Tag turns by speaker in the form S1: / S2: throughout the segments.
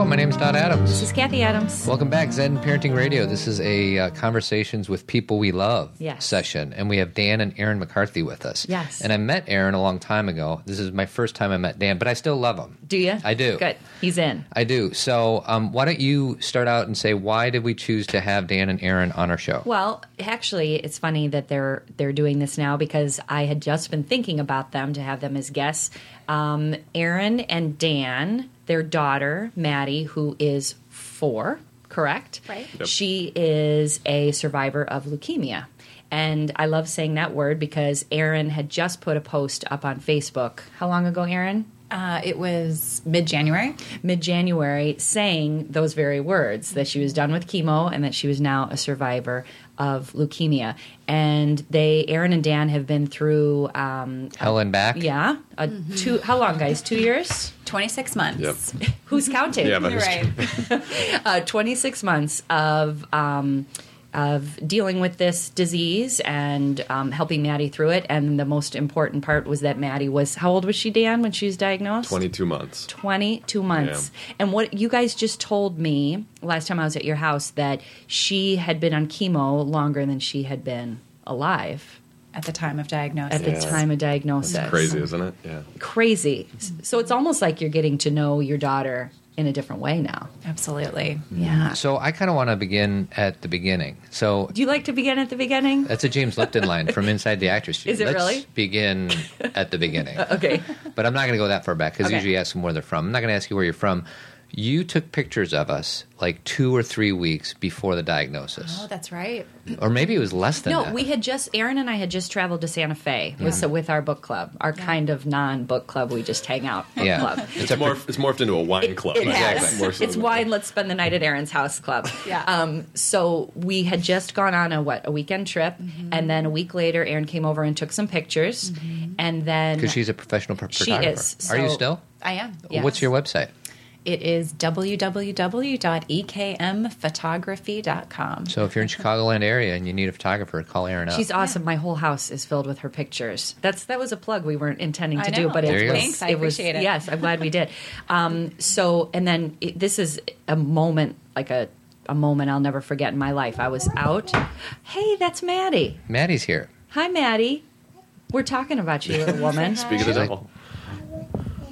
S1: Chicago. My name is Todd Adams.
S2: This is Cathy Adams.
S1: Welcome back, Zen Parenting Radio. This is a uh, conversations with people we love
S2: Yes.
S1: session, and we have Dan and Erin McCarthy with us.
S2: Yes.
S1: and I met Erin a long time ago. This is my first time I met Dan, but I still love him.
S2: Do you?
S1: I do.
S2: Good. He's in.
S1: I do. So, um, why don't you start out and say why did we choose to have Dan and Erin on our show?
S2: Well, actually, it's funny that they're they're doing this now because I had just been thinking about them to have them as guests. Um, Erin and Dan, their daughter Maddy, who is four, correct?
S3: Right.
S4: Yep.
S2: She is a survivor of leukemia. And I love saying that word because Erin had just put a post up on Facebook. How long ago, Erin?
S3: Uh, it was mid January.
S2: mid January saying those very words that she was done with chemo and that she was now a survivor of leukemia. And they, Erin and Dan, have been through, um,
S1: Hell and back.
S2: yeah, a two. How long, guys? Two years?
S3: 26 months.
S4: Yep.
S2: Who's counting?
S4: Yeah, but
S3: You're right.
S2: uh, 26 months of um, of dealing with this disease and um, helping Maddy through it. And the most important part was that Maddy was how old was she, Dan, when she was diagnosed?
S4: 22 months.
S2: 22 months. And what you guys just told me last time I was at your house that she had been on chemo longer than she had been alive
S3: At the time of diagnosis.
S2: at the
S4: Yeah.
S2: time of diagnosis.
S4: Crazy, isn't it? Yeah.
S2: Crazy. So it's almost like you're getting to know your daughter in a different way now.
S3: Absolutely.
S2: Yeah.
S1: So I kind of want to begin at the beginning. So
S2: Do you like to begin at the beginning?
S1: that's a James Lipton line from Inside the Actors Studio.
S2: Is it
S1: Let's
S2: really?
S1: begin at the beginning.
S2: Okay.
S1: But I'm not going to go that far back because
S2: Okay.
S1: usually you ask them where they're from. I'm not going to ask you where you're from. You took pictures of us like two or three weeks before the diagnosis,
S3: Oh, that's right.
S1: or maybe it was less than that.
S2: No,
S1: that.
S2: we had just Erin and I had just traveled to Santa Fe with with our book club, our kind of non book club. We just hang out book
S1: yeah,
S2: club.
S1: it's
S4: It's,
S1: a
S4: morphed, it's morphed into a wine club.
S2: It has.
S4: Exactly. More so
S2: It's
S4: than-
S2: wine. Let's spend the night at Erin's house club.
S3: Yeah.
S2: Um, so we had just gone on a what a weekend trip,
S3: Mm-hmm.
S2: and then a week later, Erin came over and took some pictures, and then
S1: because she's a professional ph-
S2: She
S1: photographer.
S2: is,
S1: Are you still?
S3: I am.
S1: What's your website?
S3: It is www.ekmphotography.com.
S1: So if you're in Chicagoland area and you need a photographer, call Erin up.
S2: She's awesome. My whole house is filled with her pictures. That's that was a plug we weren't intending to do, but
S1: There
S2: it
S1: you go.
S2: was.
S3: Thanks. I
S2: was-
S3: appreciate it.
S2: Yes, I'm glad we did. Um, so, and then it, this is a moment, like a a moment I'll never forget in my life. I was out. Hey, that's Maddy.
S1: Maddy's here.
S2: Hi, Maddy. We're talking about you, little woman.
S4: Speak of the devil.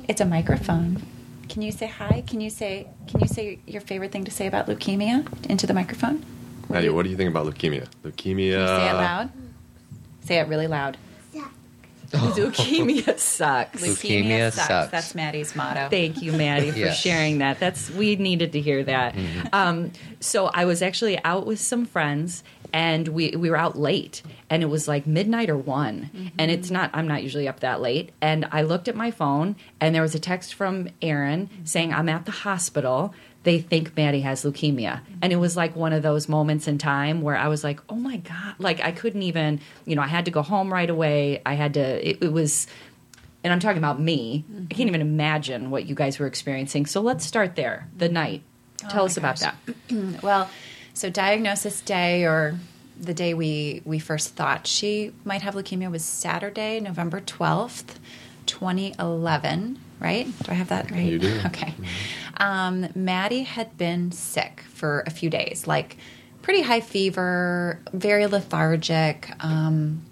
S3: It's a microphone. Can you say hi? Can you say Can you say your favorite thing to say about leukemia into the microphone?
S4: Maddy, what do you think about leukemia? Leukemia.
S3: Can you say it loud. Say it really loud.
S2: Leukemia sucks.
S1: Leukemia sucks.
S3: That's Maddy's motto.
S2: Thank you, Maddy, for
S1: Yes.
S2: sharing that. That's we needed to hear that. Um, so I was actually out with some friends, and we we were out late, and it was like midnight or one, mm-hmm. and it's not. I'm not usually up that late, and I looked at my phone, and there was a text from Erin mm-hmm. saying I'm at the hospital. They think Maddy has leukemia, mm-hmm. and it was like one of those moments in time where I was like, "Oh my god!" Like I couldn't even, you know, I had to go home right away. I had to. It, it was and I'm talking about me. I can't even imagine what you guys were experiencing. So let's start there. The night. Oh Tell
S3: my
S2: us about
S3: gosh.
S2: that.
S3: Well, so diagnosis day or the day we we first thought she might have leukemia was Saturday, November twelfth, twenty eleven. Right? Do I have that right?
S4: You do.
S3: Okay. Um, Maddy had been sick for a few days, like pretty high fever, very lethargic. Um,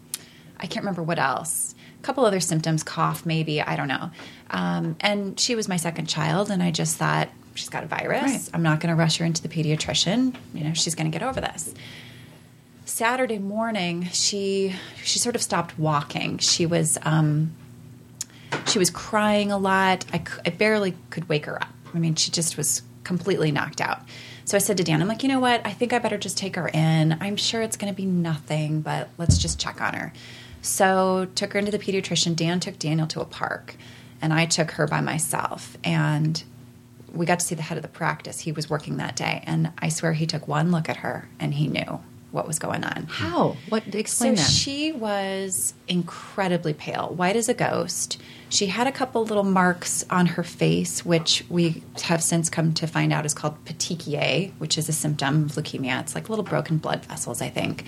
S3: I can't remember what else. A couple other symptoms, cough maybe, I don't know. Um, and she was my second child, and I just thought she's got a virus.
S2: Right.
S3: I'm not going to rush her into the pediatrician. You know, she's going to get over this. Saturday morning, she she sort of stopped walking. She was um, she was crying a lot. I, I barely could wake her up. I mean, she just was completely knocked out. So I said to Dan, I'm like, you know what? I think I better just take her in. I'm sure it's going to be nothing, but let's just check on her. So took her into the pediatrician. Dan took Daniel to a park, and I took her by myself. And we got to see the head of the practice. He was working that day, and I swear he took one look at her and he knew what was going on.
S2: How? What? Explain
S3: so
S2: that.
S3: she was incredibly pale, white as a ghost. She had a couple little marks on her face, which we have since come to find out is called petechiae, which is a symptom of leukemia. It's like little broken blood vessels, I think.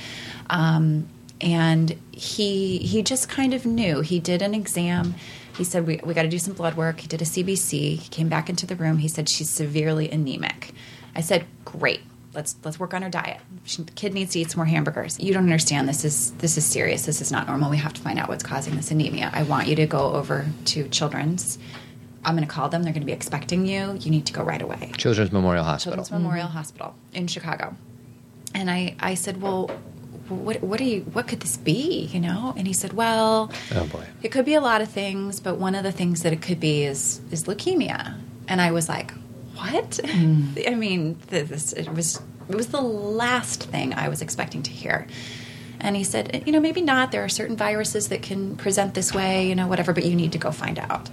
S3: Um, and he he just kind of knew. He did an exam. He said, we, we got to do some blood work. He did a CBC. He came back into the room. He said, she's severely anemic. I said, great. Let's let's work on her diet. She, the kid needs to eat some more hamburgers. You don't understand. This is this is serious. This is not normal. We have to find out what's causing this anemia. I want you to go over to Children's. I'm going to call them. They're going to be expecting you. You need to go right away.
S1: Children's Memorial Hospital.
S3: Children's Memorial Hospital in Chicago. And I, I said, well, what, what do you, what could this be? You know? And he said, well,
S1: Oh, boy.
S3: it could be a lot of things, but one of the things that it could be is, is leukemia. And I was like, what? Mm. I mean, this, it was, it was the last thing I was expecting to hear. And he said, you know, maybe not. There are certain viruses that can present this way, you know, whatever, but you need to go find out.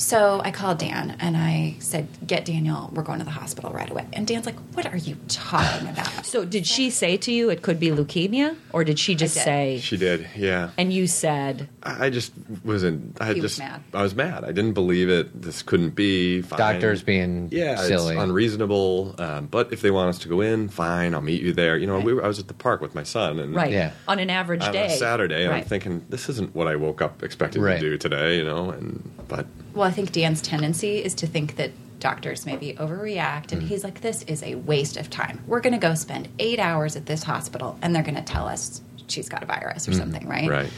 S3: So I called Dan and I said, "Get Daniel. We're going to the hospital right away." And Dan's like, "What are you talking about?"
S2: So did she say to you it could be leukemia, or did she just
S3: did.
S2: say?
S4: She did, yeah.
S2: And you said,
S4: I I just wasn't. I
S3: He was
S4: just.
S3: mad.
S4: I was mad. I didn't believe it. This couldn't be. Fine.
S1: Doctors being
S4: yeah,
S1: silly.
S4: it's unreasonable. Um, but if they want us to go in, fine. I'll meet you there. You know, we were, I was at the park with my son, and
S2: right,
S1: Yeah.
S2: on an average
S4: on
S2: day,
S4: a Saturday, and I'm thinking this isn't what I woke up expecting
S1: Right.
S4: to do today. You know, and but
S3: Well, I think Dan's tendency is to think that doctors maybe overreact, and mm-hmm. he's like, "This is a waste of time. We're going to go spend eight hours at this hospital, and they're going to tell us she's got a virus or mm-hmm. something, right?"
S4: right.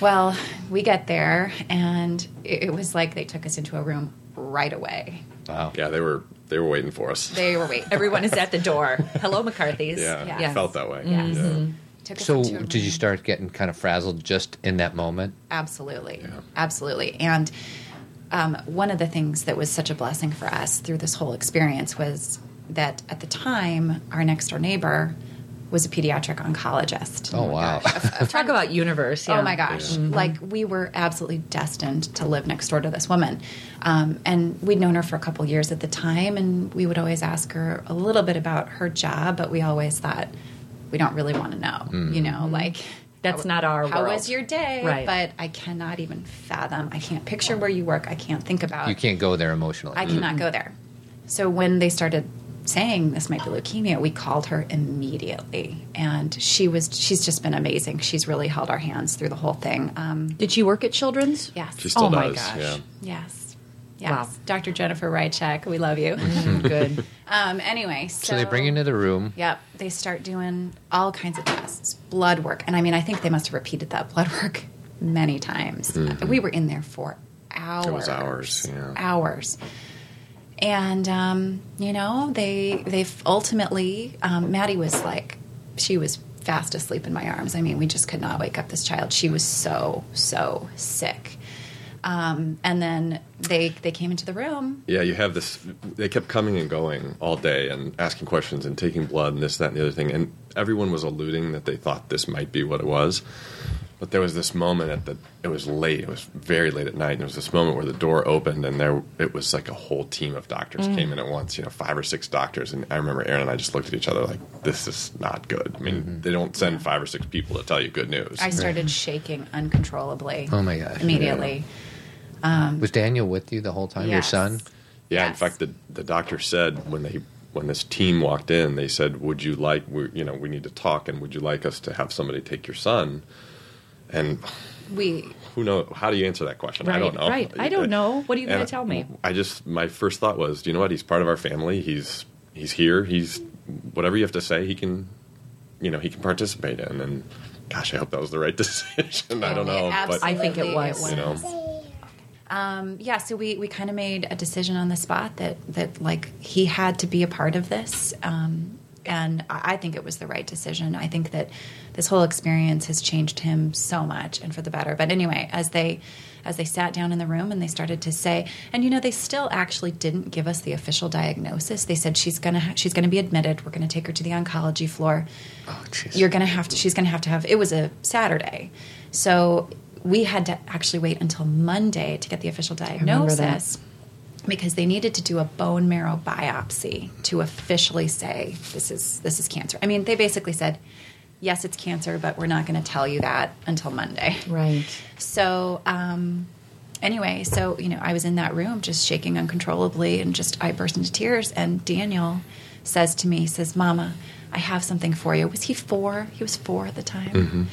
S3: Well, we get there, and it, it was like they took us into a room right away.
S1: wow.
S4: Yeah, they were they were waiting for us.
S3: They were waiting.
S2: Everyone is at the door. Hello, McCarthy's.
S4: yeah,
S3: Yeah.
S4: it
S2: Yes.
S4: felt that way.
S3: Yes.
S4: Yeah. Mm-hmm.
S3: Took us
S1: So did you start getting kind of frazzled just in that moment?
S3: Absolutely.
S4: Yeah.
S3: Absolutely. And um, one of the things that was such a blessing for us through this whole experience was that at the time, our next door neighbor was a pediatric oncologist.
S1: Oh, wow.
S2: Talk about universe. Yeah.
S3: Oh my gosh. Like we were absolutely destined to live next door to this woman. Um, and we'd known her for a couple years at the time, and we would always ask her a little bit about her job, but we always thought, we don't really want to know. You know, like.
S2: That's
S3: how-
S2: not our
S3: How
S2: world.
S3: was your day?
S2: Right.
S3: But I cannot even fathom. I can't picture where you work. I can't think about.
S1: You can't go there emotionally.
S3: I cannot go there. So when they started saying this might be leukemia, we called her immediately, and she was she's just been amazing. She's really held our hands through the whole thing. Um,
S2: Did she work at Children's?
S3: yes,
S4: She still
S2: Oh my gosh.
S4: Yeah.
S3: yes, yes.
S2: Wow.
S3: Dr. Jennifer Rychek, we love you.
S2: Good.
S3: um, anyway, so,
S1: so they bring you into the room.
S3: Yep, they start doing all kinds of tests, blood work, and I mean, I think they must have repeated that blood work many times. We were in there for hours.
S4: It was hours, yeah.
S3: Hours. And um, you know, they they've ultimately um, Maddy was like she was fast asleep in my arms. I mean, we just could not wake up this child. She was so so sick. Um, and then they they came into the room.
S4: Yeah, you have this. They kept coming and going all day and asking questions and taking blood and this, that, and the other thing. And everyone was alluding that they thought this might be what it was. But there was this moment at the. It was late. It was very late at night. And there was this moment where the door opened and there it was like a whole team of doctors came in at once. You know, five or six doctors. And I remember Erin and I just looked at each other like, "This is not good." I mean, they don't send five or six people to tell you good news.
S3: I started shaking uncontrollably.
S1: Oh my gosh.
S3: Immediately.
S1: Um, was Daniel with you the whole time? Your son?
S4: Yeah, in fact, the the doctor said when they when this team walked in, they said, "Would you like we you know we need to talk, and would you like us to have somebody take your son?" And
S3: We
S4: who know how do you answer that question? I don't know.
S2: right. I don't know. What are you gonna tell me?
S4: I just my first thought was, do you know what? He's part of our family. He's he's here. He's whatever you have to say, he can, you know, he can participate in. And gosh, I hope that was the right decision. I don't know, but
S2: I think it
S3: Absolutely,
S2: was.
S4: you know,
S3: Um, yeah, so we, we kind of made a decision on the spot that, that like he had to be a part of this. Um, and I think it was the right decision. I think that this whole experience has changed him so much and for the better. But anyway, as they as they sat down in the room and they started to say, and you know, they still actually didn't give us the official diagnosis. They said she's gonna ha- she's gonna be admitted. We're gonna take her to the oncology floor
S1: Oh,
S3: you're to have to she's going to have to have it was a saturday so we had to actually wait until monday to get the official diagnosis because they needed to do a bone marrow biopsy to officially say this is this is cancer i mean they basically said yes it's cancer but we're not going to tell you that until monday
S2: Right.
S3: so um, anyway, so you know, I was in that room just shaking uncontrollably, and just I burst into tears. And Daniel says to me, he says, "Mama, I have something for you." Was he four? He was four at the time.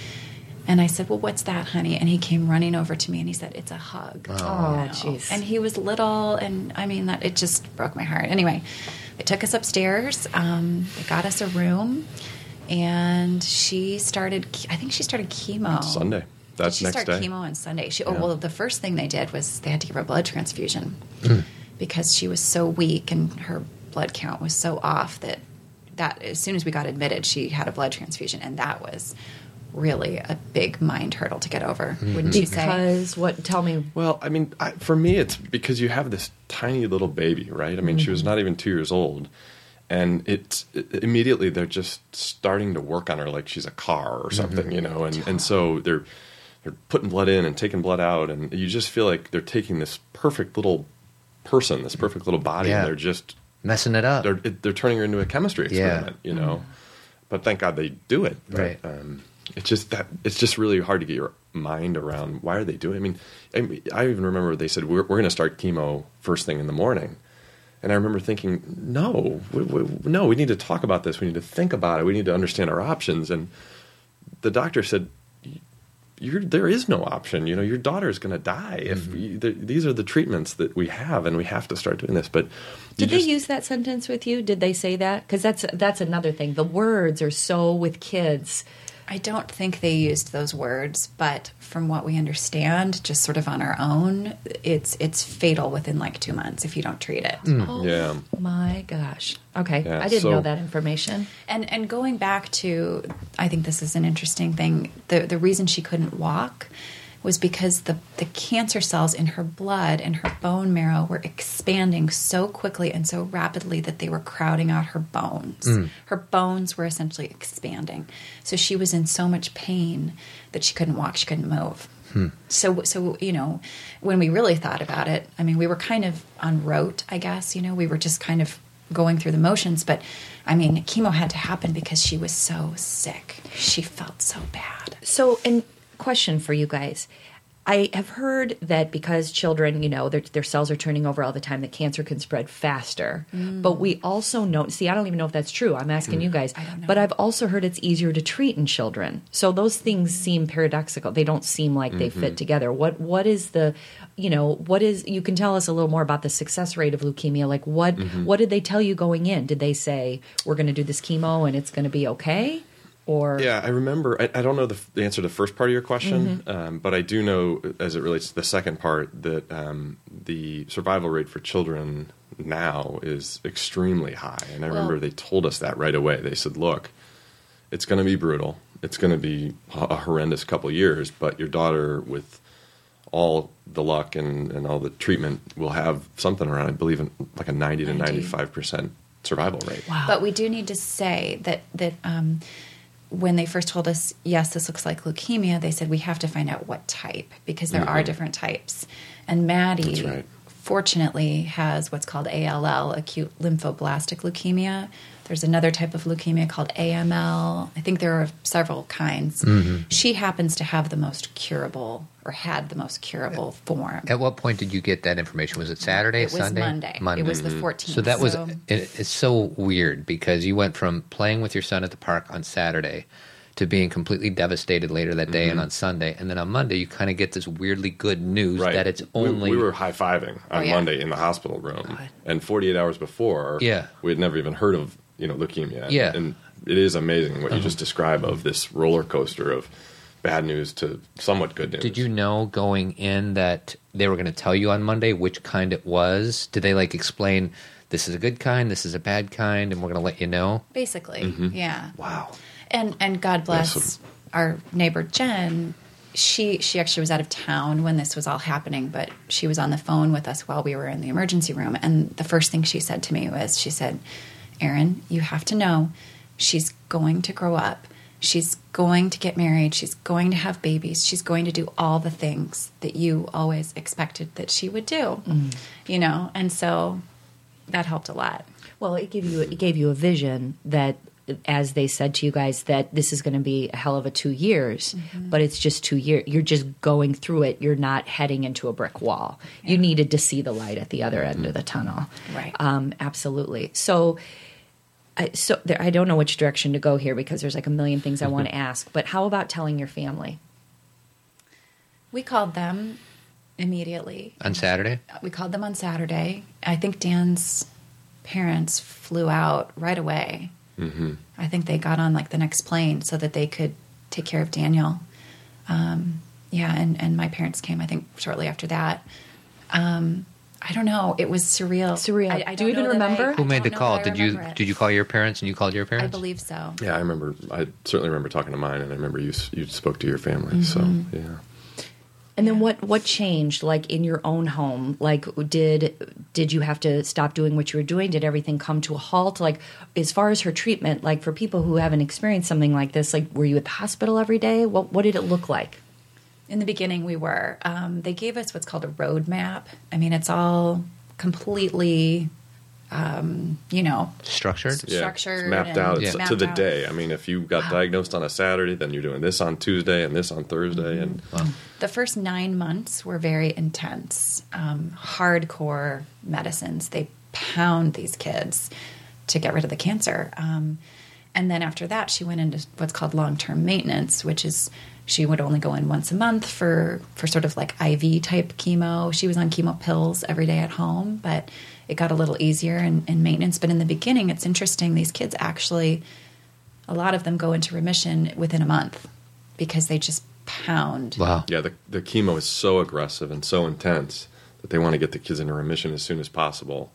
S3: And I said, Well, what's that, honey? And he came running over to me and he said, It's a hug.
S2: Oh, jeez.
S3: And he was little, and I mean, that it just broke my heart. Anyway, they took us upstairs, um, they got us a room, and she started, I think she started chemo.
S4: Sunday. That
S3: she
S4: next
S3: started
S4: day.
S3: chemo on Sunday. She, oh,
S4: Yeah.
S3: well, the first thing they did was they had to give her a blood transfusion
S4: Hmm.
S3: because she was so weak and her blood count was so off that that as soon as we got admitted, she had a blood transfusion, and that was really a big mind hurdle to get over.
S4: Hmm.
S3: Wouldn't you say?
S2: Because what? Tell me.
S4: Well, I mean, I, for me, it's because you have this tiny little baby, right? I mean, she was not even two years old, and it's it, immediately they're just starting to work on her like she's a car or something, you know, and and so they're they're putting blood in and taking blood out, and you just feel like they're taking this perfect little person, this perfect little body,
S1: Yeah.
S4: and they're just
S1: Messing it up.
S4: they're it, they're turning her into a chemistry
S1: Yeah.
S4: experiment, you know. But thank God they do it. But,
S1: Right.
S4: Um, it's just that it's just really hard to get your mind around. Why are they doing? I mean, I, mean, I even remember they said we're, we're going to start chemo first thing in the morning, and I remember thinking, no, we, we, no, we need to talk about this. We need to think about it. We need to understand our options. And the doctor said, you're, there is no option. You know, your daughter is going to die if
S1: Mm-hmm.
S4: you, the, these are the treatments that we have, and we have to start doing this. But
S2: Did
S4: just-
S2: they use that sentence with you? Did they say that? Because that's that's another thing. The words are so with kids.
S3: I don't think they used those words, but from what we understand, just sort of on our own, it's it's fatal within like two months if you don't treat it. Mm.
S2: Oh
S4: Yeah.
S2: my gosh. Okay,
S4: Yeah,
S2: I didn't
S4: so-
S2: know that information.
S3: And and going back to, I think this is an interesting thing. The the reason she couldn't walk was because the the cancer cells in her blood and her bone marrow were expanding so quickly and so rapidly that they were crowding out her bones. Hmm. Her bones were essentially expanding, so she was in so much pain that she couldn't walk. She couldn't move. Hmm. So, so you know, when we really thought about it, I mean, we were kind of on rote, I guess. You know, we were just kind of going through the motions. But I mean, chemo had to happen because she was so sick. She felt so bad.
S2: So, and question for you guys. I have heard that because children, you know, their, their cells are turning over all the time, that cancer can spread faster. Mm. But we also know, see, I don't even know if that's true. I'm asking you mm. guys.
S3: I don't know.
S2: But I've also heard it's easier to treat in children. So those things seem paradoxical. They don't seem like they fit mm-hmm. together. What What is the, you know, what is, you can tell us a little more about the success rate of leukemia. Like, what, mm-hmm. what did they tell you going in? Did they say, we're going to do this chemo and it's going to be okay? Or,
S4: Yeah, I remember. I, I don't know the, the answer to the first part of your question,
S2: Mm-hmm.
S4: um, but I do know, as it relates to the second part, that um, the survival rate for children now is extremely high. And I remember they told us that right away. They said, "Look, it's going to be brutal. It's going to be a a horrendous couple years, but your daughter, with all the luck and, and all the treatment, will have something around, I believe, in like a ninety to
S3: 90.
S4: ninety-five percent survival rate."
S2: Wow.
S3: But we do need to say that that um, when they first told us, yes, this looks like leukemia, they said we have to find out what type because there are
S4: Mhm.
S3: different types. And
S4: Maddy, right.
S3: fortunately, has what's called ALL, acute lymphoblastic leukemia. There's another type of leukemia called AML. I think there are several kinds. She happens to have the most curable, or had the most curable form.
S1: At what point did you get that information? Was it Saturday,
S3: it was
S1: Sunday?
S3: Monday. It was the 14th.
S1: So that was
S3: So-
S1: it, it's so weird because you went from playing with your son at the park on Saturday to being completely devastated later that day
S4: Mm-hmm.
S1: and on Sunday, and then on Monday you kind of get this weirdly good news
S4: Right.
S1: that it's only
S4: We, were high fiving on
S3: Oh, yeah.
S4: Monday in the hospital room, and 48 hours before,
S1: Yeah.
S4: we had never even heard of you know leukemia.
S1: Yeah. Uh-huh.
S4: and it is amazing what you just describe of this roller coaster of bad news to somewhat good news.
S1: Did you know going in that they were going to tell you on Monday which kind it was? Did they like explain this is a good kind, this is a bad kind, and we're going to let you know?
S3: Basically,
S4: Mm-hmm.
S3: yeah.
S1: Wow.
S3: And and God bless
S4: so-
S3: our neighbor Jen. She she actually was out of town when this was all happening, but she was on the phone with us while we were in the emergency room. And the first thing she said to me was, she said, "Erin, you have to know, she's going to grow up. She's going to get married. She's going to have babies. She's going to do all the things that you always expected that she would do." You know, and so that helped a lot.
S2: Well, it gave you it gave you a vision that, as they said to you guys, that this is going to be a hell of a two years, but it's just two years. You're just going through it. You're not heading into a brick wall. You needed to see the light at the other end of the tunnel.
S3: Right.
S2: Um, absolutely. So. I, so there, I don't know which direction to go here because there's like a million things I want to ask. But how about telling your family?
S3: We called them immediately.
S1: on Saturday?
S3: We called them on Saturday. I think Dan's parents flew out right away. Mm-hmm. I think they got on like the next plane so that they could take care of Daniel. Um, yeah, and, and my parents came, I think, shortly after that. Um, I don't know. It was surreal.
S2: Surreal.
S3: I, I
S2: Do you
S3: don't
S2: even
S3: know
S2: remember?
S3: I
S1: Who made the call? Did you
S3: it.
S1: did you call your parents and you called your parents?
S3: I believe so.
S4: Yeah, I remember. I certainly remember talking to mine, and I remember you you spoke to your family. So
S3: Mm-hmm.
S4: yeah.
S2: And then what what changed like in your own home? Like did did you have to stop doing what you were doing? Did everything come to a halt? Like as far as her treatment, like for people who haven't experienced something like this, like were you at the hospital every day? What what did it look like?
S3: In the beginning, we were. Um, they gave us what's called a roadmap. I mean, it's all completely, um, you know,
S1: Structured?
S4: Yeah,
S3: structured
S4: it's mapped out It's
S3: mapped
S4: to the
S3: out.
S4: day. I mean, if you got diagnosed on a Saturday, then you're doing this on Tuesday and this on Thursday, and
S3: Mm-hmm. The first nine months were very intense, um, hardcore medicines. They pound these kids to get rid of the cancer. Um, and then after that, she went into what's called long term maintenance, which is she would only go in once a month for, for sort of like IV type chemo. She was on chemo pills every day at home, but it got a little easier in, in maintenance. But in the beginning, it's interesting. These kids actually, a lot of them go into remission within a month because they just pound
S1: Wow.
S4: yeah, the the chemo is so aggressive and so intense that they want to get the kids into remission as soon as possible,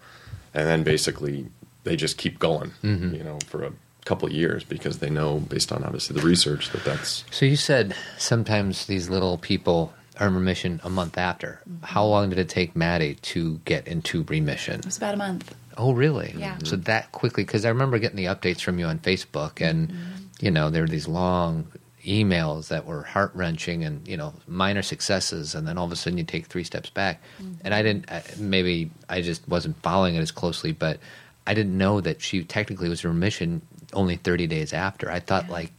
S4: and then basically they just keep going, mm-hmm. you know, for a couple of years because they know, based on obviously the research, that that's
S1: So you said sometimes these little people are in remission a month after. Mm-hmm. How long did it take Maddy to get into remission?
S3: It was about a month.
S1: Oh, really?
S3: Yeah.
S1: So that quickly, because I remember getting the updates from you on Facebook, and mm-hmm. you know there were these long emails that were heart wrenching, and you know minor successes, and then all of a sudden you take three steps back. Mm-hmm. And I didn't. I- Maybe I just wasn't following it as closely, but I didn't know that she technically was in remission only thirty days after. I thought
S3: Yeah.
S1: like.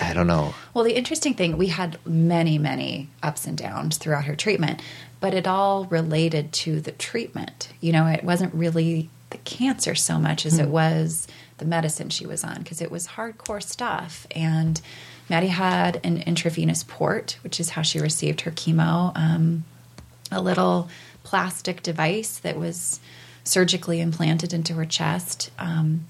S1: I don't know.
S3: Well, the interesting thing, we had many, many ups and downs throughout her treatment, but it all related to the treatment. You know, it wasn't really the cancer so much as it was the medicine she was on because it was hardcore stuff. And Maddy had an intravenous port, which is how she received her chemo, um, a little plastic device that was surgically implanted into her chest. Um,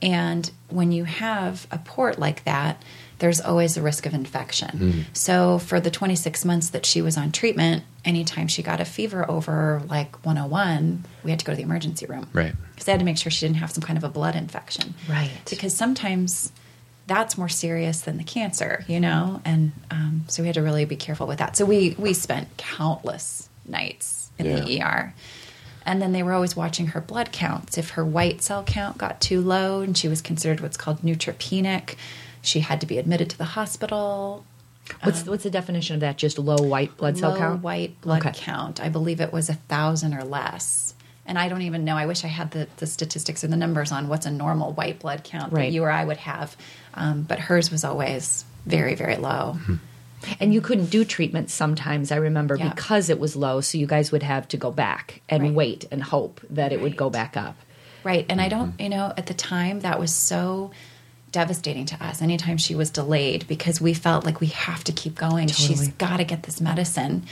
S3: and when you have a port like that, there's always a risk of infection. So for the 26 months that she was on treatment, anytime she got a fever over like 101, we had to go to the emergency room.
S1: Right.
S3: Because they had to make sure she didn't have some kind of a blood infection.
S2: Right.
S3: Because sometimes that's more serious than the cancer, you know? And um, so we had to really be careful with that. So we, we spent countless nights in the ER. And then they were always watching her blood counts. If her white cell count got too low and she was considered what's called neutropenic, she had to be admitted to the hospital.
S2: What's what's the definition of that? Just low white blood cell count?
S3: low white blood
S2: Okay.
S3: count. I believe it was a thousand or less. And I don't even know. I wish I had the, the statistics or the numbers on what's a normal white blood count
S2: Right.
S3: that you or I would have. Um, but hers was always very, very low.
S2: And you couldn't do treatment sometimes, I remember,
S3: Yeah.
S2: because it was low. So you guys would have to go back and
S3: Right.
S2: wait and hope that it would go back up.
S3: Right. And I don't,
S2: Mm-hmm.
S3: you know, at the time that was so devastating to us anytime she was delayed because we felt like we have to keep going. She's got to get this medicine.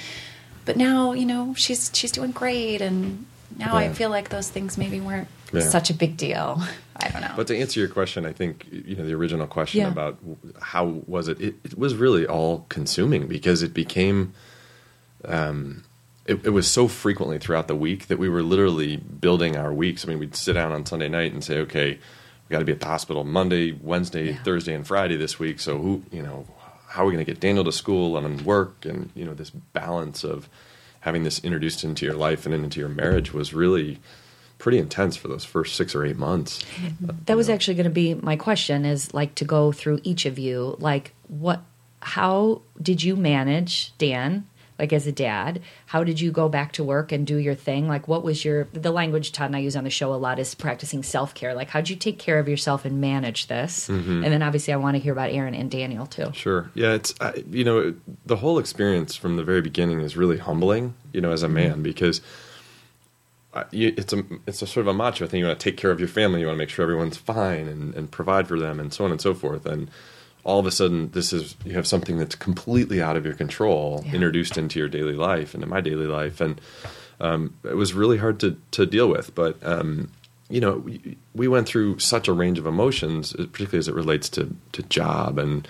S3: But now, you know, she's she's doing great and now I feel like those things maybe weren't
S4: Yeah.
S3: such a big deal. I don't know.
S4: But to answer your question, I think you know the original question
S2: Yeah.
S4: about how was it? It, it was really all consuming because it became. Um, it, it was so frequently throughout the week that we were literally building our weeks. I mean, we'd sit down on Sunday night and say, "Okay, we got to be at the hospital Monday, Wednesday,
S2: Yeah.
S4: Thursday, and Friday this week. So who, you know, how are we going to get Daniel to school and work? And you know, this balance of having this introduced into your life and into your marriage was really pretty intense for those first six or eight months.
S2: That was actually going to be my question is like to go through each of you. Like, what, how did you manage, Dan, like as a dad? How did you go back to work and do your thing? Like, what was your, the language Todd and I use on the show a lot is practicing self care. Like, how'd you take care of yourself and manage this? Mm-hmm. And then obviously, I want to hear about Erin and Daniel too.
S4: Sure. Yeah, it's I you know the whole experience from the very beginning is really humbling. You know, as a mm-hmm. man, because you, it's a it's a sort of a macho thing. You want to take care of your family. You want to make sure everyone's fine and, and provide for them, and so on and so forth. And all of a sudden this is you have something that's completely out of your control
S3: Yeah.
S4: introduced into your daily life and in my daily life and um, it was really hard to to deal with but um, you know we, we went through such a range of emotions uh, particularly as it relates to to job and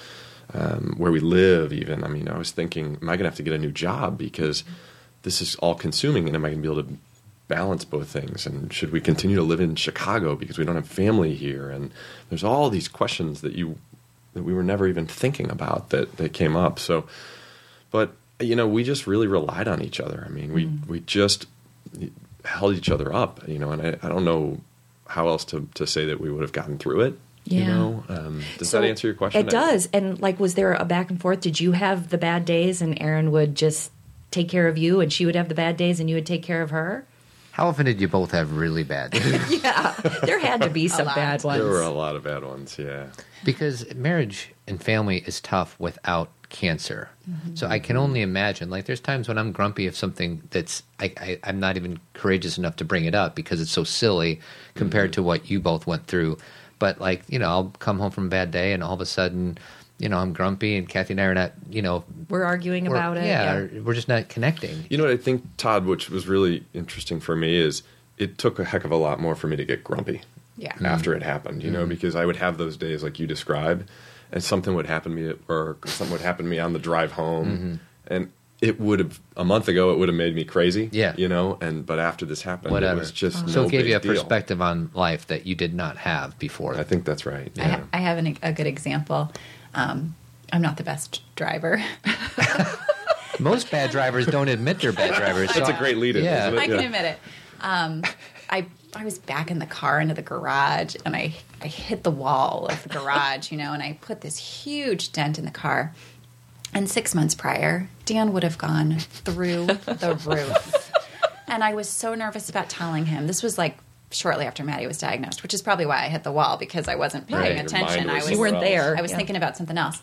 S4: um, where we live even i mean i was thinking am i going to have to get a new job because this is all consuming and am i going to be able to balance both things and should we continue to live in chicago because we don't have family here and there's all these questions that you that we were never even thinking about that that came up so but you know we just really relied on each other i mean we we just held each other up you know and i, I don't know how else to, to say that we would have gotten through it you
S2: Yeah.
S4: know um, does
S2: So
S4: that answer your question
S2: It does. And like, was there a back and forth? Did you have the bad days, and Erin would just take care of you, and she would have the bad days, and you would take care of her?
S1: How often did you both have really bad days?
S2: Yeah, there had to be some bad ones.
S4: there were a lot of bad ones yeah
S1: because marriage and family is tough without cancer. So I can only imagine. Like, there's times when I'm grumpy of something that's I, I, I'm not even courageous enough to bring it up because it's so silly compared mm-hmm. to what you both went through. But like, you know, I'll come home from a bad day, and all of a sudden, you know, I'm grumpy, and Kathy and I are not, you know,
S2: We're arguing
S1: we're-
S2: about it.
S1: Yeah, or we're just not connecting.
S4: You know what I think, Todd, which was really interesting for me is it took a heck of a lot more for me to get grumpy
S3: Yeah. Mm-hmm.
S4: after it happened, you know, mm-hmm. because I would have those days like you described, and something would happen to me at work, or something would happen to me on the drive home, mm-hmm. and it would have a month ago it would have made me crazy,
S1: Yeah.
S4: you know, and but after this happened,
S1: Whatever.
S4: it was just
S1: so
S4: no
S1: it gave you a
S4: deal.
S1: perspective on life that you did not have before.
S4: I think that's right.
S3: I,
S4: Yeah.
S3: ha- I have an, a good example. Um, I'm not the best driver.
S1: Most bad drivers don't admit they're bad drivers.
S4: That's
S1: so-
S4: a great lead-in,
S1: Yeah.
S4: isn't it?
S3: I can
S4: Yeah.
S3: admit it. Um, I I was back in the car into the garage, and I I hit the wall of the garage, you know, and I put this huge dent in the car. And six months prior, Dan would have gone through the roof, and I was so nervous about telling him. This was like shortly after Maddy was diagnosed, which is probably why I hit the wall because I wasn't paying
S4: Right,
S3: attention.
S4: mind
S3: I
S4: was
S3: was
S2: You weren't there.
S3: I was
S2: Yeah.
S3: thinking about something else.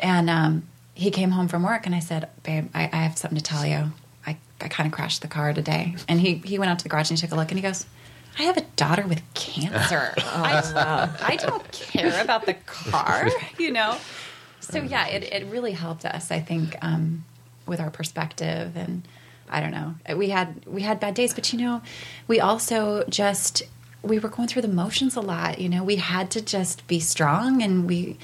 S3: And um, he came home from work, and I said, "Babe, I, I have something to tell you. I, I kind of crashed the car today." And he he went out to the garage and he took a look, and he goes, "I have a daughter with cancer. I, I don't care about the car, you know." So yeah, it it really helped us, I think, um, with our perspective and. I don't know. We had we had bad days, but you know, we also just we were going through the motions a lot. You know, we had to just be strong, and we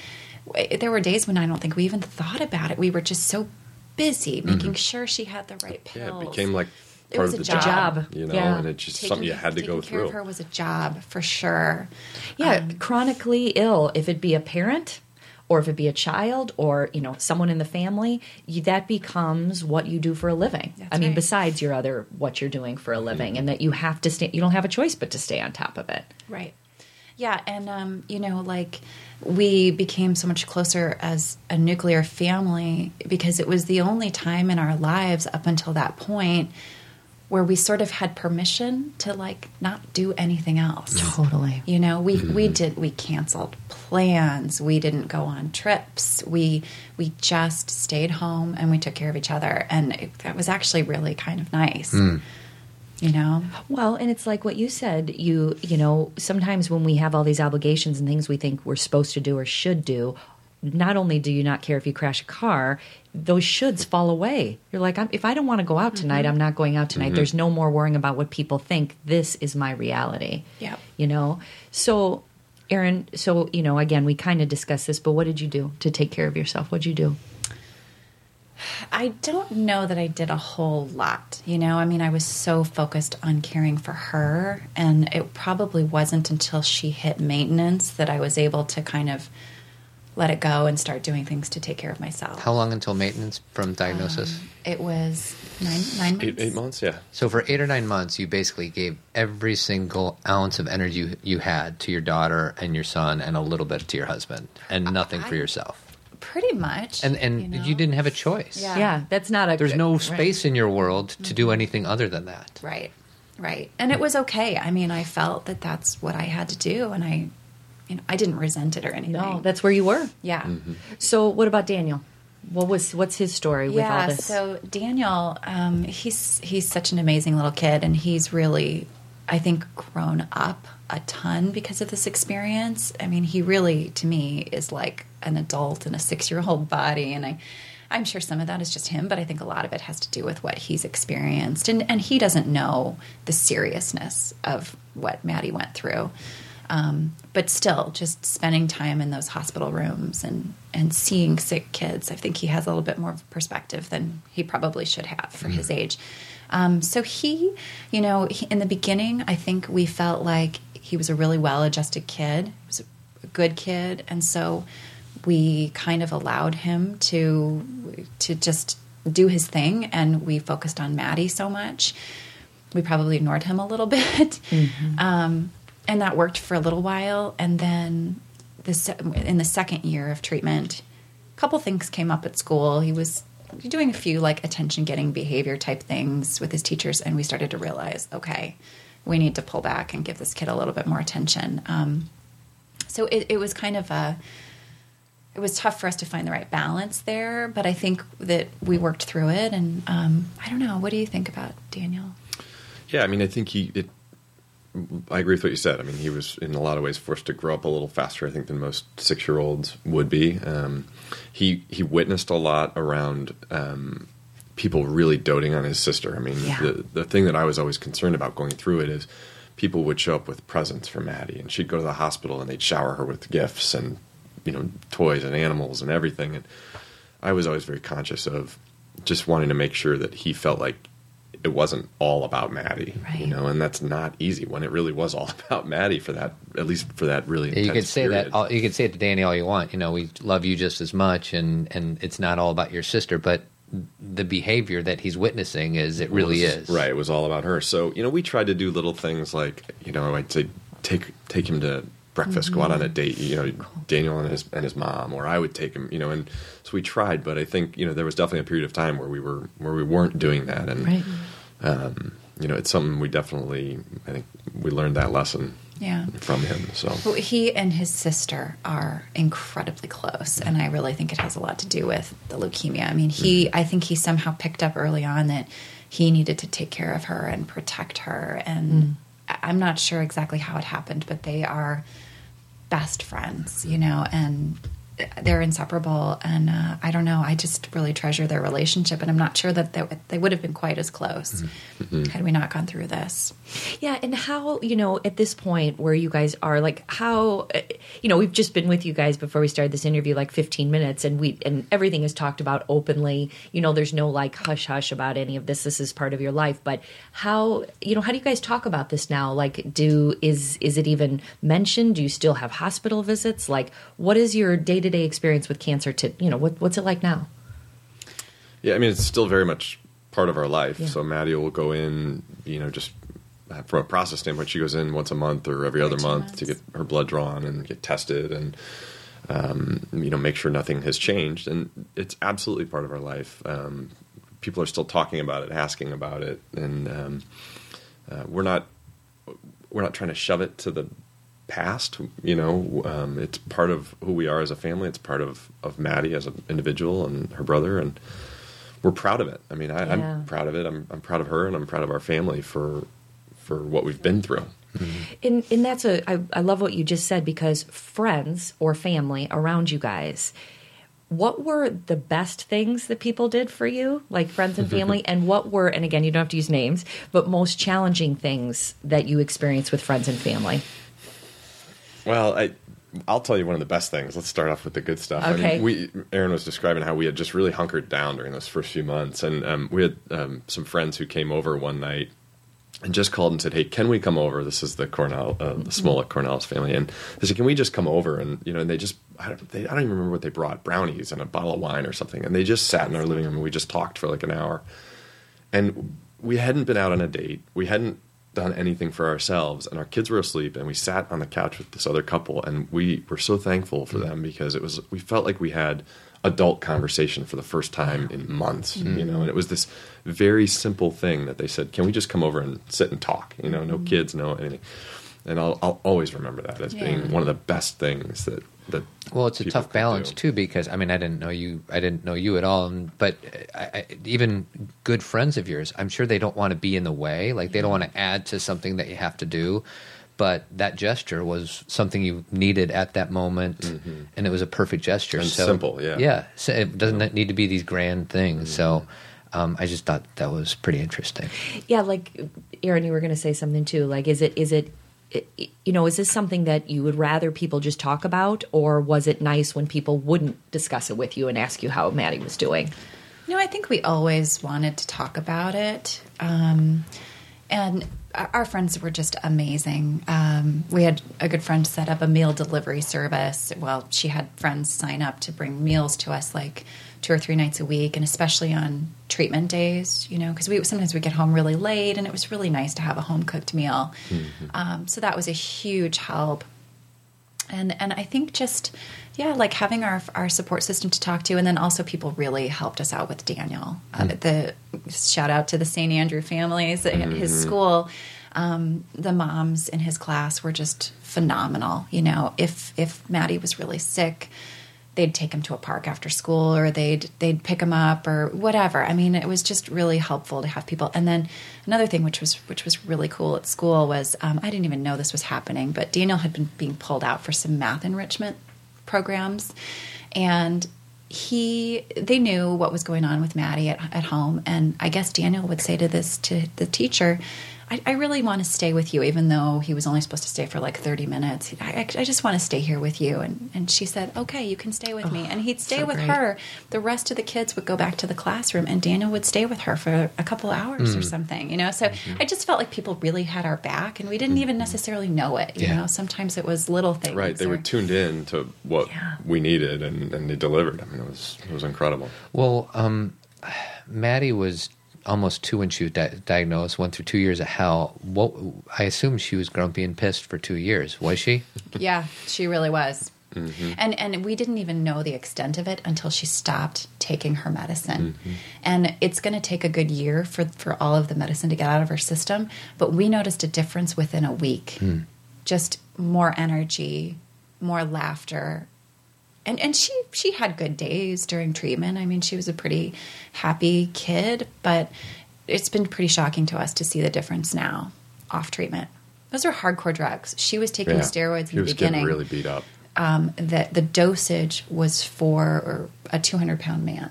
S3: there were days when I don't think we even thought about it. We were just so busy making sure she had the right
S4: Mm-hmm. Yeah, it became like
S3: It
S4: part
S3: was
S4: of
S3: a
S4: the
S3: job.
S4: job,
S2: Job.
S4: you know,
S2: Yeah.
S4: and it's just
S3: Taking-
S4: something you had to
S3: taking
S4: go
S3: care
S4: through.
S3: Of her was a job for sure.
S2: Yeah,
S3: Um,
S2: chronically ill. If it be a parent, or if it be a child, or you know someone in the family, you, that becomes what you do for a living.
S3: That's
S2: I mean,
S3: right.
S2: besides your other what you're doing for a
S4: Mm-hmm.
S2: living, and that you have to stay. You don't have a choice but to stay on top of it.
S3: Right. Yeah, and um, you know, like we became so much closer as a nuclear family because it was the only time in our lives up until that point where we sort of had permission to like not do anything else.
S2: Totally.
S3: You know, we mm-hmm. we did we canceled plans. We didn't go on trips. We we just stayed home and we took care of each other, and it, that was actually really kind of nice. Mm. You know,
S2: Well, and it's like what you said. You you know sometimes when we have all these obligations and things we think we're supposed to do or should do, not only do you not care if you crash a car, those shoulds fall away. You're like, I'm, if I don't want to go out tonight, mm-hmm. I'm not going out tonight. Mm-hmm. There's no more worrying about what people think. This is my reality.
S3: Yep.
S2: You know. So, Erin. So you know, again, we kind of discussed this, but what did you do to take care of yourself? What'd you do?
S3: I don't know that I did a whole lot. You know, I mean, I was so focused on caring for her, and it probably wasn't until she hit maintenance that I was able to kind of let it go and start doing things to take care of myself.
S1: How long until maintenance from diagnosis?
S3: Um, it was nine nine months.
S4: Eight, eight months, yeah.
S1: So for eight or nine months, you basically gave every single ounce of energy you, you had to your daughter and your son, and a little bit to your husband, and nothing for yourself.
S3: Pretty much.
S1: And and
S3: you,
S1: you, didn't have a choice.
S3: Yeah.
S2: Yeah, that's not a.
S1: There's no
S2: right.
S1: space in your world to do mm-hmm. anything other than that.
S3: Right, right. And it was okay. I mean, I felt that that's what I had to do, and I, you know, I didn't resent it or anything.
S2: No, that's where you were.
S3: yeah.
S4: Mm-hmm.
S2: So, what about Daniel? What was what's his story with all this?
S3: So Daniel, um, he's he's such an amazing little kid, and he's really, I think, grown up a ton because of this experience. I mean, he really, to me, is like an adult in a six year old body. And I, I'm sure some of that is just him, but I think a lot of it has to do with what he's experienced. And, and he doesn't know the seriousness of what Maddy went through. Um, but still, just spending time in those hospital rooms and, and seeing sick kids, I think he has a little bit more perspective than he probably should have for his age. Um, so he, you know, he, in the beginning, I think we felt like he was a really well-adjusted kid. He was a good kid, and so we kind of allowed him to to just do his thing, and we focused on Maddy so much. We probably ignored him a little bit, um, and that worked for a little while. And then the se- in the second year of treatment, a couple things came up at school. He was doing a few like attention getting behavior type things with his teachers, and we started to realize, okay, we need to pull back and give this kid a little bit more attention. Um, so it, it was kind of a it was tough for us to find the right balance there, but I think that we worked through it. And um, I don't know, what do you think about Daniel?
S4: Yeah, I mean, I think he. It, I agree with what you said. I mean, he was in a lot of ways forced to grow up a little faster, I think, than most six-year-olds would be. Um, he he witnessed a lot around um, people really doting on his sister. I mean,
S3: Yeah.
S4: the the thing that I was always concerned about going through it is people would show up with presents for Maddy, and she'd go to the hospital and they'd shower her with gifts and you know toys and animals and everything. And I was always very conscious of just wanting to make sure that he felt like it wasn't all about Maddy,
S3: Right.
S4: you know, and that's not easy when it really was all about Maddy for that, at least for that really.
S1: Yeah, you could say
S4: period.
S1: that. All, you could say it to Danny all you want. You know, we love you just as much, and and it's not all about your sister, but the behavior that he's witnessing is it really
S4: was-
S1: is
S4: right. It was all about her. So you know, we tried to do little things like you know, I'd say take take him to breakfast, go out on a mm-hmm. date. You know, Daniel and his and his mom, or I would take him. You know, and so we tried, but I think you know there was definitely a period of time where we were where we weren't doing that, and
S2: Right.
S4: um, you know, it's something we definitely I think we learned that lesson
S3: Yeah.
S4: from him. So
S3: Well, he and his sister are incredibly close, and I really think it has a lot to do with the leukemia. I mean, he, mm-hmm. I think he somehow picked up early on that he needed to take care of her and protect her, and I- I'm not sure exactly how it happened, but they are best friends, you know, and they're inseparable. And uh, I don't know, I just really treasure their relationship, and I'm not sure that they, they would have been quite as close had we not gone through this.
S2: Yeah, and how you know at this point where you guys are, like how uh, you know we've just been with you guys before we started this interview, like 15 minutes, and we and everything is talked about openly. You know, there's no like hush hush about any of this. This is part of your life. But how you know how do you guys talk about this now? Like, do is is it even mentioned? Do you still have hospital visits? Like, what is your day to day experience with cancer? To you know, what what's it like now?
S4: Yeah, I mean, it's still very much part of our life.
S2: Yeah.
S4: So Maddie will go in, you know, just from a process standpoint, she goes in once a month or every other month to get her blood drawn and get tested and, um, you know, make sure nothing has changed. And it's absolutely part of our life. Um, people are still talking about it, asking about it, and um, uh, we're not we're not trying to shove it to the past. You know, um, it's part of who we are as a family. It's part of of Maddy as an individual and her brother, and we're proud of it. I mean, I,
S2: Yeah.
S4: I'm proud of it. I'm I'm proud of her, and I'm proud of our family for for what we've been through.
S2: And and that's a I, I love what you just said because friends or family around you guys, what were the best things that people did for you, like friends and family, and what were and again you don't have to use names, but most challenging things that you experienced with friends and family.
S4: Well, I. I'll tell you one of the best things. Let's start off with the good stuff. I mean, we Erin was describing how we had just really hunkered down during those first few months, and um, we had um, some friends who came over one night and just called and said, "Hey, can we come over?" This is the Cornell, uh, the Smollett Cornell's family, and they said, "Can we just come over?" And you know, and they just I don't, they, I don't even remember what they brought, brownies and a bottle of wine or something, and they just sat in our living room and we just talked for like an hour, and we hadn't been out on a date, we hadn't done anything for ourselves, and our kids were asleep, and we sat on the couch with this other couple, and we were so thankful for mm. them because it was we felt like we had adult conversation for the first time in months, you mm. know, and it was this very simple thing that they said, "Can we just come over and sit and talk?" You know, no mm. kids, no anything, and I'll I'll always remember that as
S3: Yeah.
S4: being one of the best things that that.
S1: Well, it's a tough balance
S4: do.
S1: too, because I mean, I didn't know you. I didn't know you at all. And, but I, I, even good friends of yours, I'm sure they don't want to be in the way. Like they don't mm-hmm. want to add to something that you have to do. but that gesture was something you needed at that moment, mm-hmm. and it was a perfect gesture.
S4: And
S1: so,
S4: simple, yeah.
S1: yeah. So it doesn't need to be these grand things. So. Mm-hmm. Um, I just thought that was pretty interesting.
S2: Yeah, like Erin, you were going to say something too. Like, is it is it i- you know is this something that you would rather people just talk about, or was it nice when people wouldn't discuss it with you and ask you how Maddy was doing?
S3: No, I think we always wanted to talk about it. Um, and our friends were just amazing. Um, we had a good friend set up a meal delivery service. Well, she had friends sign up to bring meals to us like two or three nights a week, and especially on treatment days, you know, because we sometimes we get home really late, and it was really nice to have a home cooked meal. Um, so that was a huge help and and I think just yeah, like having our our support system to talk to, and then also people really helped us out with Daniel. Uh, the shout out to the St. Andrew families at his school. Um, the moms in his class were just phenomenal. You know, if if Maddy was really sick, they'd take him to a park after school, or they'd they'd pick him up, or whatever. I mean, it was just really helpful to have people. And then another thing, which was which was really cool at school, was um, I didn't even know this was happening, but Daniel had been being pulled out for some math enrichment programs, and he they knew what was going on with Maddy at, at home, and I guess Daniel would say to this to the teacher. I, I really want to stay with you, even though he was only supposed to stay for like 30 minutes. I, I just want to stay here with you. And, and she said, okay, you can stay with me. Oh, and he'd stay
S2: so
S3: with
S2: great.
S3: her. The rest of the kids would go back to the classroom, and Daniel would stay with her for a couple hours or mm. something, you know? So mm-hmm. I just felt like people really had our back, and we didn't even mm-hmm. necessarily know it, you
S1: Yeah.
S3: know? Sometimes it was little things.
S4: Right, they
S3: or-
S4: were tuned in to what
S2: Yeah.
S4: we needed, and, and they delivered. I mean, it was it was incredible.
S1: Well, um, Maddy was almost two when she was di- diagnosed. Went through two years of hell. What I assume she was grumpy and pissed for two years. Was she?
S3: Yeah, she really was.
S4: Mm-hmm.
S3: And and we didn't even know the extent of it until she stopped taking her medicine.
S4: Mm-hmm.
S3: And it's going to take a good year for for all of the medicine to get out of her system, but we noticed a difference within a week.
S4: Hmm.
S3: Just more energy, more laughter. And and she she had good days during treatment. I mean, she was a pretty happy kid, but it's been pretty shocking to us to see the difference now off treatment. Those are hardcore drugs. She was taking
S4: Yeah.
S3: steroids
S4: He
S3: in the
S4: was
S3: beginning
S4: really beat up.
S3: um, that the dosage was for a 200 pound man,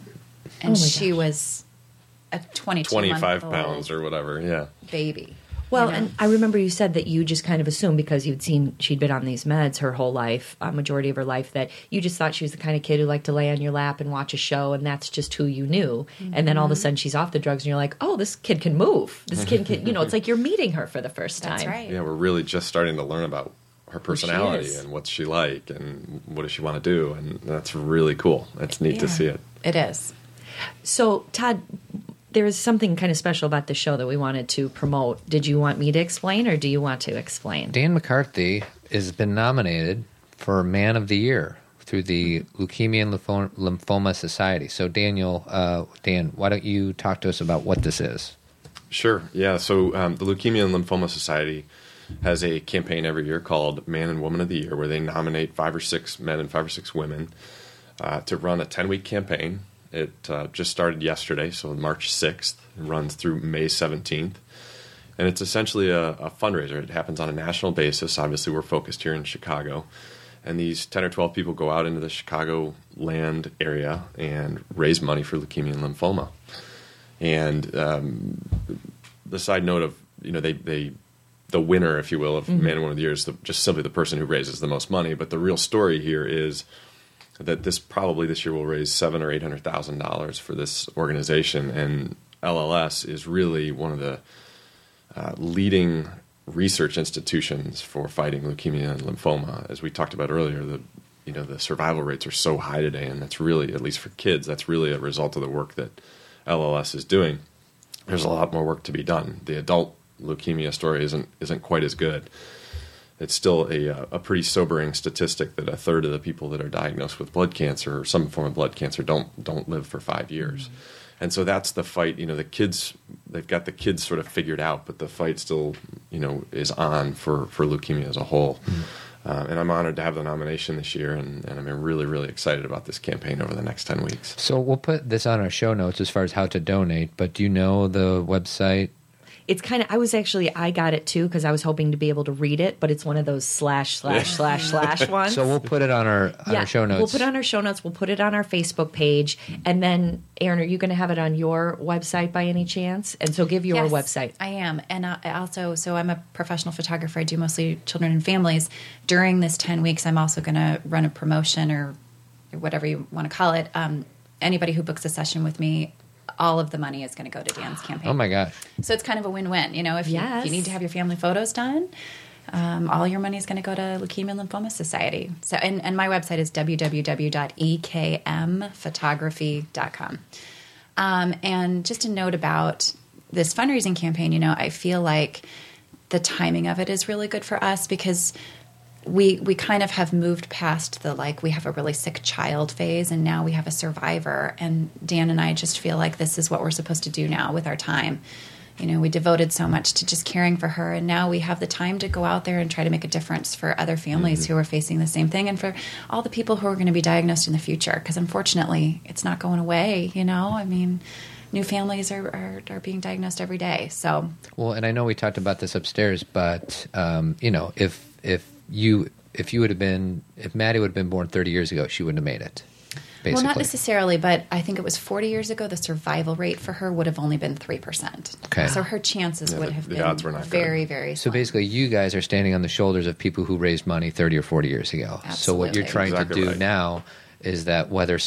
S3: and
S2: Oh
S3: she
S2: gosh.
S3: was a 22
S4: Twenty five pounds or whatever. Yeah.
S3: baby.
S2: Well,
S3: you know?
S2: and I remember you said that you just kind of assumed because you'd seen she'd been on these meds her whole life, a majority of her life, that you just thought she was the kind of kid who liked to lay on your lap and watch a show, and that's just who you knew. And then all
S3: Mm-hmm.
S2: of a sudden she's off the drugs, and you're like, oh, this kid can move. This kid can, you know, it's like you're meeting her for the first time.
S3: that's right.
S4: Yeah, we're really just starting to learn about her personality and what's she like and what does she want to do, and that's really cool. It's neat to see it.
S3: It is.
S2: So, Todd, there is something kind of special about the show that we wanted to promote. Did you want me to explain, or do you want to explain?
S1: Dan McCarthy has been nominated for Man of the Year through the Leukemia and Lymphoma, Lymphoma Society. So, Daniel, uh, Dan, why don't you talk to us about what this is?
S4: Sure. Yeah. So um, the Leukemia and Lymphoma Society has a campaign every year called Man and Woman of the Year, where they nominate five or six men and five or six women uh, to run a ten week campaign. It uh, just started yesterday, so March sixth, and runs through May seventeenth. And it's essentially a, a fundraiser. It happens on a national basis. Obviously, we're focused here in Chicago. And these 10 or 12 people go out into the Chicago land area and raise money for leukemia and lymphoma. And um, the side note of you know they they the winner, if you will, of Man and Woman of the Year is the, just simply the person who raises the most money. But the real story here is that this probably this year will raise seven or eight hundred thousand dollars for this organization, and LLS is really one of the uh, leading research institutions for fighting leukemia and lymphoma. As we talked about earlier, the you know the survival rates are so high today, and that's really, at least for kids, that's really a result of the work that LLS is doing. There's a lot more work to be done. The adult leukemia story isn't isn't quite as good. It's still a uh, a pretty sobering statistic that a third of the people that are diagnosed with blood cancer or some form of blood cancer don't don't live for five years. And so that's the fight. You know, the kids they've got the kids sort of figured out, but the fight still you know is on for for leukemia as a whole. Uh, and I'm honored to have the nomination this year, and, and I'm really really excited about this campaign over the next ten weeks.
S1: So, we'll put this on our show notes as far as how to donate, but do you know the website?
S2: It's kind of. I was actually I got it too because I was hoping to be able to read it, but it's one of those slash slash slash slash ones.
S1: So we'll put it on our on our show notes.
S2: We'll put it on our show notes. We'll put it on our Facebook page, and then Erin, are you going to have it on your website by any chance? And so give your
S3: Yes,
S2: website.
S3: I am, and I also, so I'm a professional photographer. I do mostly children and families. During this ten weeks, I'm also going to run a promotion or whatever you want to call it. Um, anybody who books a session with me, all of the money is going to go to Dan's campaign.
S1: Oh my gosh.
S3: So it's kind of a win-win. You know, if, you, if
S2: Yes.
S3: you need to have your family photos done, um, all your money is going to go to Leukemia and Lymphoma Society. So, and, and my website is www.ekmphotography.com. Um, and just a note about this fundraising campaign. You know, I feel like the timing of it is really good for us because we we kind of have moved past the like we have a really sick child phase and now we have a survivor and Dan and I just feel like this is what we're supposed to do now with our time. You know, we devoted so much to just caring for her and now we have the time to go out there and try to make a difference for other families who are facing the same thing and for all the people who are going to be diagnosed in the future because unfortunately it's not going away, you know? I mean, new families are, are are being diagnosed every day. So,
S1: Well, and I know we talked about this upstairs, but um, you know, if if you if you would have been if Maddy would have been born 30 years ago, she wouldn't have made it. Basically.
S3: Well, not necessarily, but I think it was 40 years ago. The survival rate for her would have only been three percent.
S1: Okay.
S3: So her chances
S4: Yeah,
S3: would
S4: the-
S3: have
S4: the
S3: been
S4: odds were not good.
S3: very, very.
S1: So
S3: slim.
S1: basically, you guys are standing on the shoulders of people who raised money 30 or 40 years ago. So what you're trying
S4: Exactly
S1: to do
S4: right.
S1: now is that whether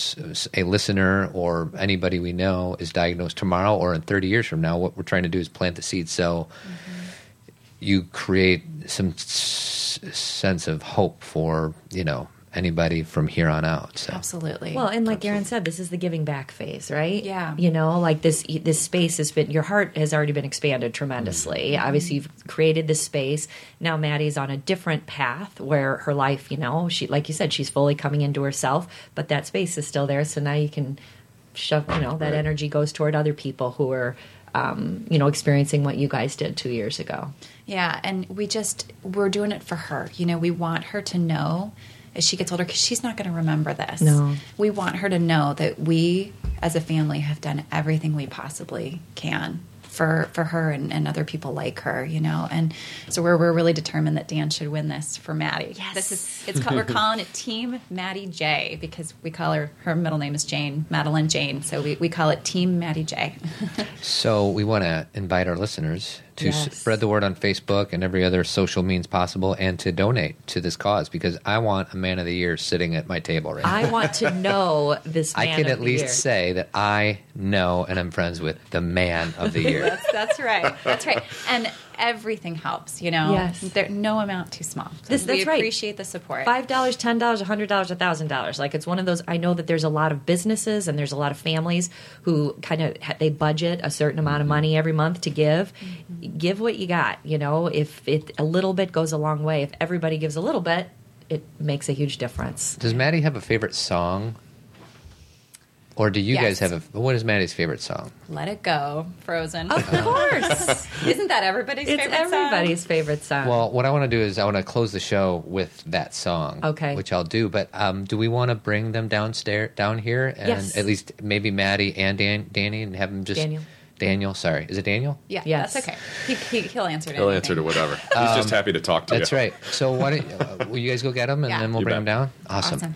S1: a listener or anybody we know is diagnosed tomorrow or in 30 years from now, what we're trying to do is plant the seed so mm-hmm. you create some s- sense of hope for, you know, anybody from here on out. So
S3: absolutely.
S2: Well, and like Erin said, this is the giving back phase, right?
S3: Yeah.
S2: You know, like this this space has been your heart has already been expanded tremendously.
S3: Mm-hmm.
S2: Obviously, you've created this space. Now Maddy's on a different path where her life, you know, she like you said, she's fully coming into herself, but that space is still there. So now you can shove, you know, that
S4: Right.
S2: energy goes toward other people who are. Um, you know, experiencing what you guys did two years ago.
S3: yeah, and we just we're doing it for her. You know, we want her to know as she gets older because she's not going to remember this.
S2: No.
S3: we want her to know that we, as a family, have done everything we possibly can for for her and, and other people like her. You know, and so we're we're really determined that Dan should win this for Maddy.
S2: Yes.
S3: this is it's called, we're calling it Team Maddy J because we call her her middle name is Jane Madeline Jane, so we we call it Team Maddy J.
S1: So we want to invite our listeners to
S2: Yes.
S1: spread the word on Facebook and every other social means possible, and to donate to this cause because I want a man of the year sitting at my table right now.
S2: I want to know this.
S1: I can at least
S2: year.
S1: say that I know and I'm friends with the man of the year.
S3: That's that's right. That's right. And everything helps. You know,
S2: Yes.
S3: there no amount too small.
S2: This-
S3: we
S2: right.
S3: appreciate the support.
S2: five dollars, ten dollars, a hundred dollars, a thousand dollars. Like it's one of those. I know that there's a lot of businesses and there's a lot of families who kind of they budget a certain amount of mm-hmm. money every month to give. Mm-hmm. Give what you got. You know, if it a little bit goes a long way. If everybody gives a little bit, it makes a huge difference.
S1: Does Maddy have a favorite song? Or do you guys have a what is Maddy's favorite song?
S3: Let it go, Frozen.
S2: Of course,
S3: Isn't that everybody's
S2: it's
S3: favorite song?
S2: everybody's favorite song.
S1: Well, what I want to do is I want to close the show with that song.
S2: Okay.
S1: Which I'll do. But um, do we want to bring them downstairs, down here, and
S2: Yes.
S1: at least maybe Maddy and Dan, Danny, and have them just
S2: Daniel.
S1: Daniel, sorry, is it Daniel?
S3: Yeah,
S2: Yes.
S3: that's okay. He, he, he'll answer to
S4: He'll
S3: anything.
S4: answer to whatever. He's just happy to talk to
S1: Um, That's
S4: you.
S1: right. So why don't uh, will you guys go get them and
S3: Yeah.
S1: then we'll
S4: You
S1: bring them
S4: bet.
S1: down? Awesome.
S3: Awesome.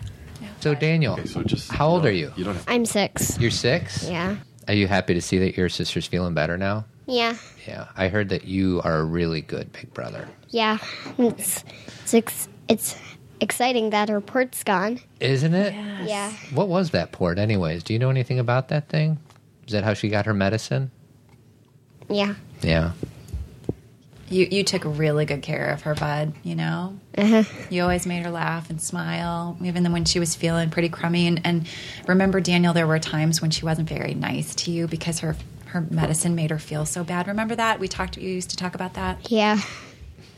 S3: Yeah.
S1: So Daniel,
S4: Okay, so just
S1: how old
S4: don't-
S1: are you?
S4: You don't have
S5: I'm six.
S1: You're six.
S5: Yeah.
S1: Are you happy to see that your sister's feeling better now?
S5: Yeah.
S1: Yeah. I heard that you are a really good big brother.
S5: Yeah. It's it's ex- it's exciting that her port's gone.
S1: Isn't it?
S5: Yeah.
S1: What was that port, anyways? Do you know anything about that thing? Is that how she got her medicine?
S5: Yeah.
S1: Yeah.
S3: You you took really good care of her, bud. You know,
S5: Uh-huh.
S3: you always made her laugh and smile, even when she was feeling pretty crummy. And, and remember, Daniel, there were times when she wasn't very nice to you because her her medicine made her feel so bad. Remember that we talked. You used to talk about that.
S5: Yeah.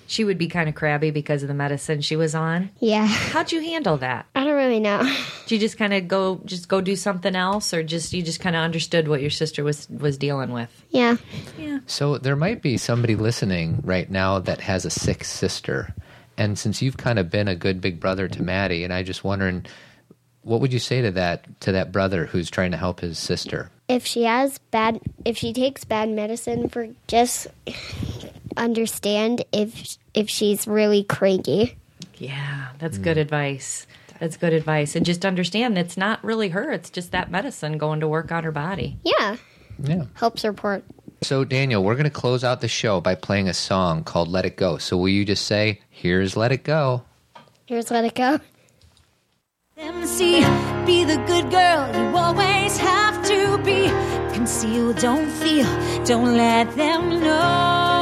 S2: She would be kind of crabby because of the medicine she was on.
S5: Yeah.
S2: How'd you handle that?
S5: I don't really know.
S2: Did you just kind of go just go do something else, or just you just kind of understood what your sister was was dealing with?
S5: Yeah. Yeah.
S1: So there might be somebody listening right now that has a sick sister. And since you've kind of been a good big brother to Maddy, and I just wondering what would you say to that to that brother who's trying to help his sister?
S5: if she has bad if she takes bad medicine for just understand if if she's really cranky.
S2: Yeah, that's good advice. That's good advice. And just understand it's not really her, it's just that medicine going to work on her body.
S5: Yeah,
S1: Yeah.
S5: helps her port.
S1: So, Daniel, we're going to close out the show by playing a song called Let It Go. So, will you just say, Here's Let It Go?
S5: Here's let it go.
S6: them see. Be the good girl you always have to be. Conceal, don't feel, don't let them know.